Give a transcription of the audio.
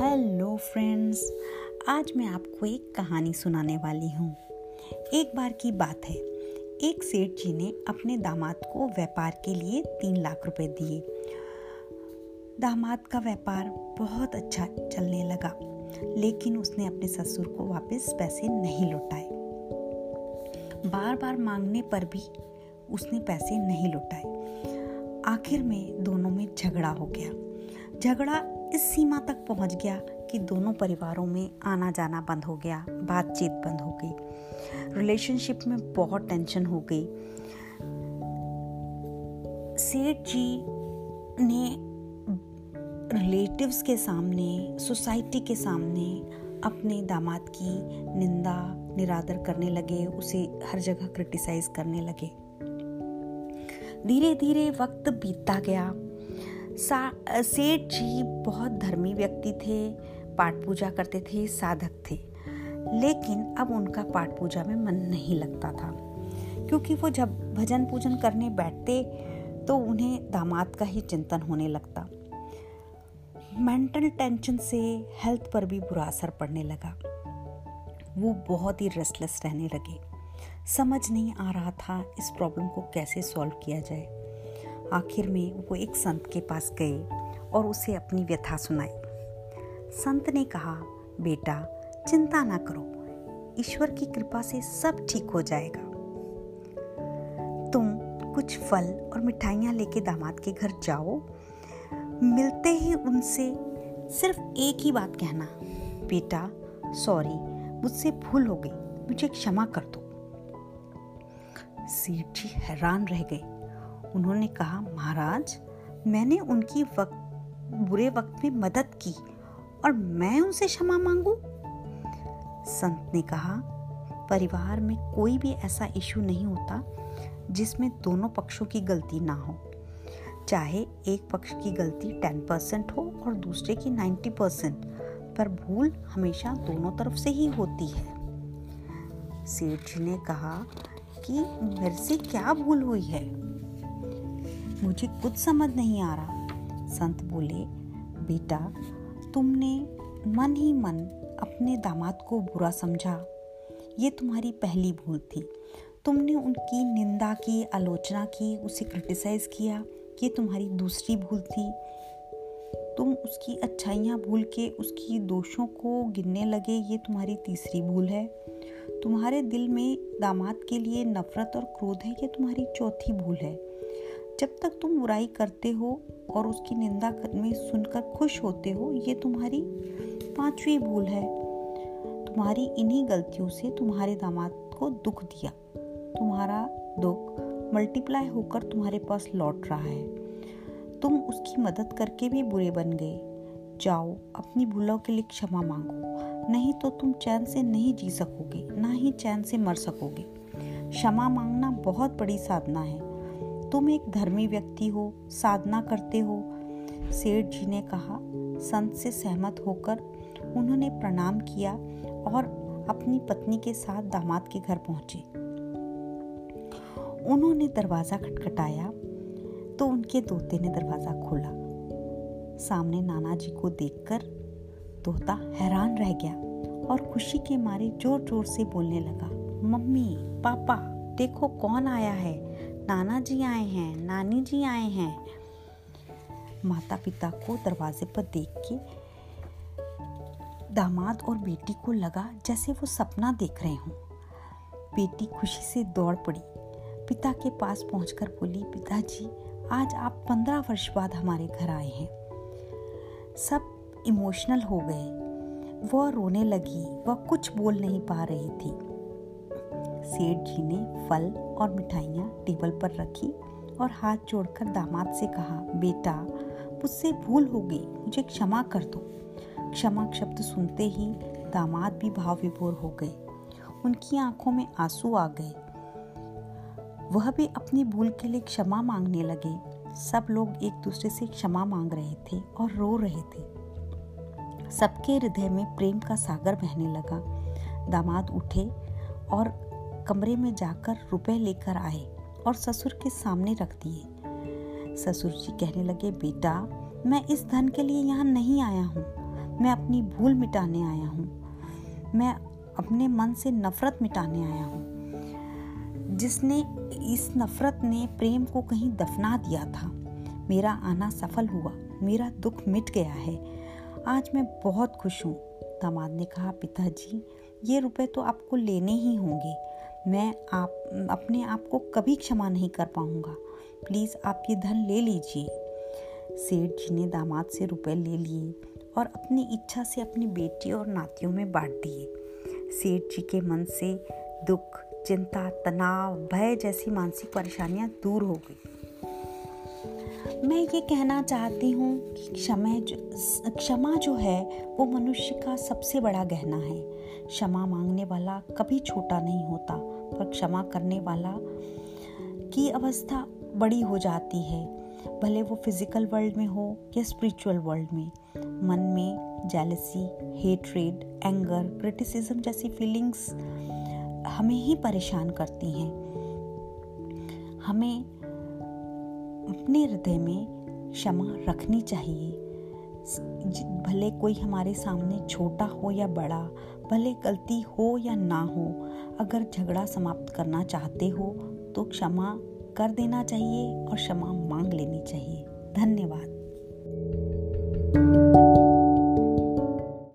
Hello friends आज मैं आपको एक कहानी सुनाने वाली हूँ। एक बार की बात है। एक सेठ जी ने अपने दामाद को व्यापार के लिए तीन लाख रुपए दिए। दामाद का व्यापार बहुत अच्छा चलने लगा, लेकिन उसने अपने ससुर को वापस पैसे नहीं लौटाए। बार बार मांगने पर भी उसने पैसे नहीं लौटाए। आखिर में दोनों में झगड़ा हो गया। झगड़ा इस सीमा तक पहुँच गया कि दोनों परिवारों में आना जाना बंद हो गया, बातचीत बंद हो गई। रिलेशनशिप में बहुत टेंशन हो गई। सेठ जी ने रिलेटिव्स के सामने, सोसाइटी के सामने अपने दामाद की निंदा, निरादर करने लगे, उसे हर जगह क्रिटिसाइज करने लगे। धीरे धीरे वक्त बीतता गया। सेठ जी बहुत धर्मी व्यक्ति थे, पाठ पूजा करते थे, साधक थे। लेकिन अब उनका पाठ पूजा में मन नहीं लगता था। क्योंकि वो जब भजन पूजन करने बैठते तो उन्हें दामाद का ही चिंतन होने लगता। मेंटल टेंशन से हेल्थ पर भी बुरा असर पड़ने लगा। वो बहुत ही रेस्टलेस रहने लगे। समझ नहीं आ रहा था इस प्रॉब्लम को कैसे सॉल्व किया जाए। आखिर में वो एक संत के पास गए और उसे अपनी व्यथा सुनाई। संत ने कहा, बेटा, चिंता ना करो, ईश्वर की कृपा से सब ठीक हो जाएगा। तुम कुछ फल और मिठाइयाँ लेके दामाद के घर जाओ। मिलते ही उनसे सिर्फ़ एक ही बात कहना, बेटा, सॉरी, मुझसे भूल हो गई, मुझे क्षमा कर दो। सेठ जी हैरान रह गए। उन्होंने कहा, महाराज, मैंने उनकी वक्त, बुरे वक्त में मदद की और मैं उनसे क्षमा मांगू? संत ने कहा, परिवार में कोई भी ऐसा इशू नहीं होता जिसमें दोनों पक्षों की गलती ना हो। चाहे एक पक्ष की गलती टेन परसेंट हो और दूसरे की नाइन्टी परसेंट, पर भूल हमेशा दोनों तरफ़ से ही होती है। सेठ जी ने कहा कि, मेरे से क्या भूल हुई है? मुझे कुछ समझ नहीं आ रहा। संत बोले, बेटा, तुमने मन ही मन अपने दामाद को बुरा समझा। ये तुम्हारी पहली भूल थी। तुमने उनकी निंदा की, आलोचना की, उसे क्रिटिसाइज किया ये तुम्हारी दूसरी भूल थी। तुम उसकी अच्छाइयाँ भूल के उसकी दोषों को गिनने लगे, ये तुम्हारी तीसरी भूल है। तुम्हारे दिल में दामाद के लिए नफरत और क्रोध है, ये तुम्हारी चौथी भूल है। जब तक तुम बुराई करते हो और उसकी निंदा में सुनकर खुश होते हो, ये तुम्हारी पांचवी भूल है। तुम्हारी इन्हीं गलतियों से तुम्हारे दामाद को दुख दिया। तुम्हारा दुख मल्टीप्लाई होकर तुम्हारे पास लौट रहा है। तुम उसकी मदद करके भी बुरे बन गए। जाओ, अपनी भूलों के लिए क्षमा मांगो। नहीं तो तुम चैन से नहीं जी सकोगे, ना ही चैन से मर सकोगे। क्षमा मांगना बहुत बड़ी साधना है। तुम एक धर्मी व्यक्ति हो, साधना करते हो। सेठ जी ने कहा, संत से सहमत होकर उन्होंने प्रणाम किया और अपनी पत्नी के साथ दामाद के घर पहुँचे। उन्होंने दरवाज़ा खटखटाया तो उनके दोते ने दरवाज़ा खोला। सामने नाना जी को देखकर तोता हैरान रह गया और खुशी के मारे ज़ोर ज़ोर से बोलने लगा, मम्मी, पापा, देखो कौन आया है? नाना जी आए हैं नानी जी आए हैं। माता पिता को दरवाजे पर देख के दामाद और बेटी को लगा जैसे वो सपना देख रहे हों। बेटी खुशी से दौड़ पड़ी। पिता के पास पहुंचकर बोली, पिताजी, आज आप पंद्रह वर्ष बाद हमारे घर आए हैं। सब इमोशनल हो गए। वह रोने लगी, वह कुछ बोल नहीं पा रही थी। सेठ जी ने फल और मिठाइयाँ टेबल पर रखी और हाथ जोड़कर दामाद से कहा, बेटा, मुझसे भूल हो गई, मुझे क्षमा कर दो। क्षमा शब्द सुनते ही दामाद भी भाव विभोर हो गए। उनकी आँखों में आँसू आ गए। वह भी अपनी भूल के लिए क्षमा मांगने लगे। सब लोग एक दूसरे से क्षमा मांग रहे थे और रो रहे थे। सबके हृदय में प्रेम का सागर बहने लगा। दामाद उठे और कमरे में जाकर रुपए लेकर आए और ससुर के सामने रख दिए। ससुर जी कहने लगे, बेटा, मैं इस धन के लिए यहाँ नहीं आया हूँ। मैं अपनी भूल मिटाने आया हूँ। मैं अपने मन से नफरत मिटाने आया हूँ। जिसने इस नफरत ने प्रेम को कहीं दफना दिया था, मेरा आना सफल हुआ, मेरा दुख मिट गया है। आज मैं बहुत खुश हूँ। दामाद ने कहा, पिताजी, ये रुपए तो आपको लेने ही होंगे। मैं आप, अपने आप को कभी क्षमा नहीं कर पाऊँगा। प्लीज़ आप ये धन ले लीजिए। सेठ जी ने दामाद से रुपए ले लिए और अपनी इच्छा से अपनी बेटी और नातियों में बांट दिए। सेठ जी के मन से दुख, चिंता, तनाव, भय जैसी मानसिक परेशानियाँ दूर हो गई। मैं ये कहना चाहती हूँ कि क्षमा जो क्षमा जो है, वो मनुष्य का सबसे बड़ा गहना है। क्षमा मांगने वाला कभी छोटा नहीं होता। पर क्षमा करने वाला की अवस्था बड़ी हो जाती है। भले वो फ़िज़िकल वर्ल्ड में हो या स्पिरिचुअल वर्ल्ड में, मन में जेलसी हेट्रेड एंगर क्रिटिसिज्म जैसी फीलिंग्स हमें ही परेशान करती हैं। हमें अपने हृदय में क्षमा रखनी चाहिए। भले कोई हमारे सामने छोटा हो या बड़ा, भले गलती हो या ना हो अगर झगड़ा समाप्त करना चाहते हो तो क्षमा कर देना चाहिए और क्षमा मांग लेनी चाहिए। धन्यवाद।